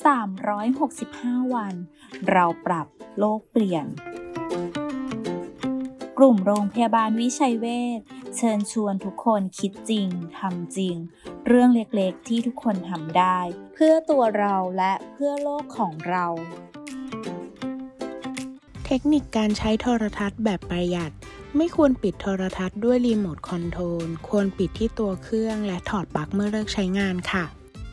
365 วัน เราปรับโลกเปลี่ยน กลุ่มโรงพยาบาลวิชัยเวชเชิญชวนทุกคนคิดจริงทำจริง เรื่องเล็กๆที่ทุกคนทำได้ เพื่อตัวเราและเพื่อโลกของเรา เทคนิคการใช้โทรทัศน์แบบประหยัด ไม่ควรปิดโทรทัศน์ด้วยรีโมทคอนโทรล ควรปิดที่ตัวเครื่องและถอดปลั๊กเมื่อเลิกใช้งานค่ะ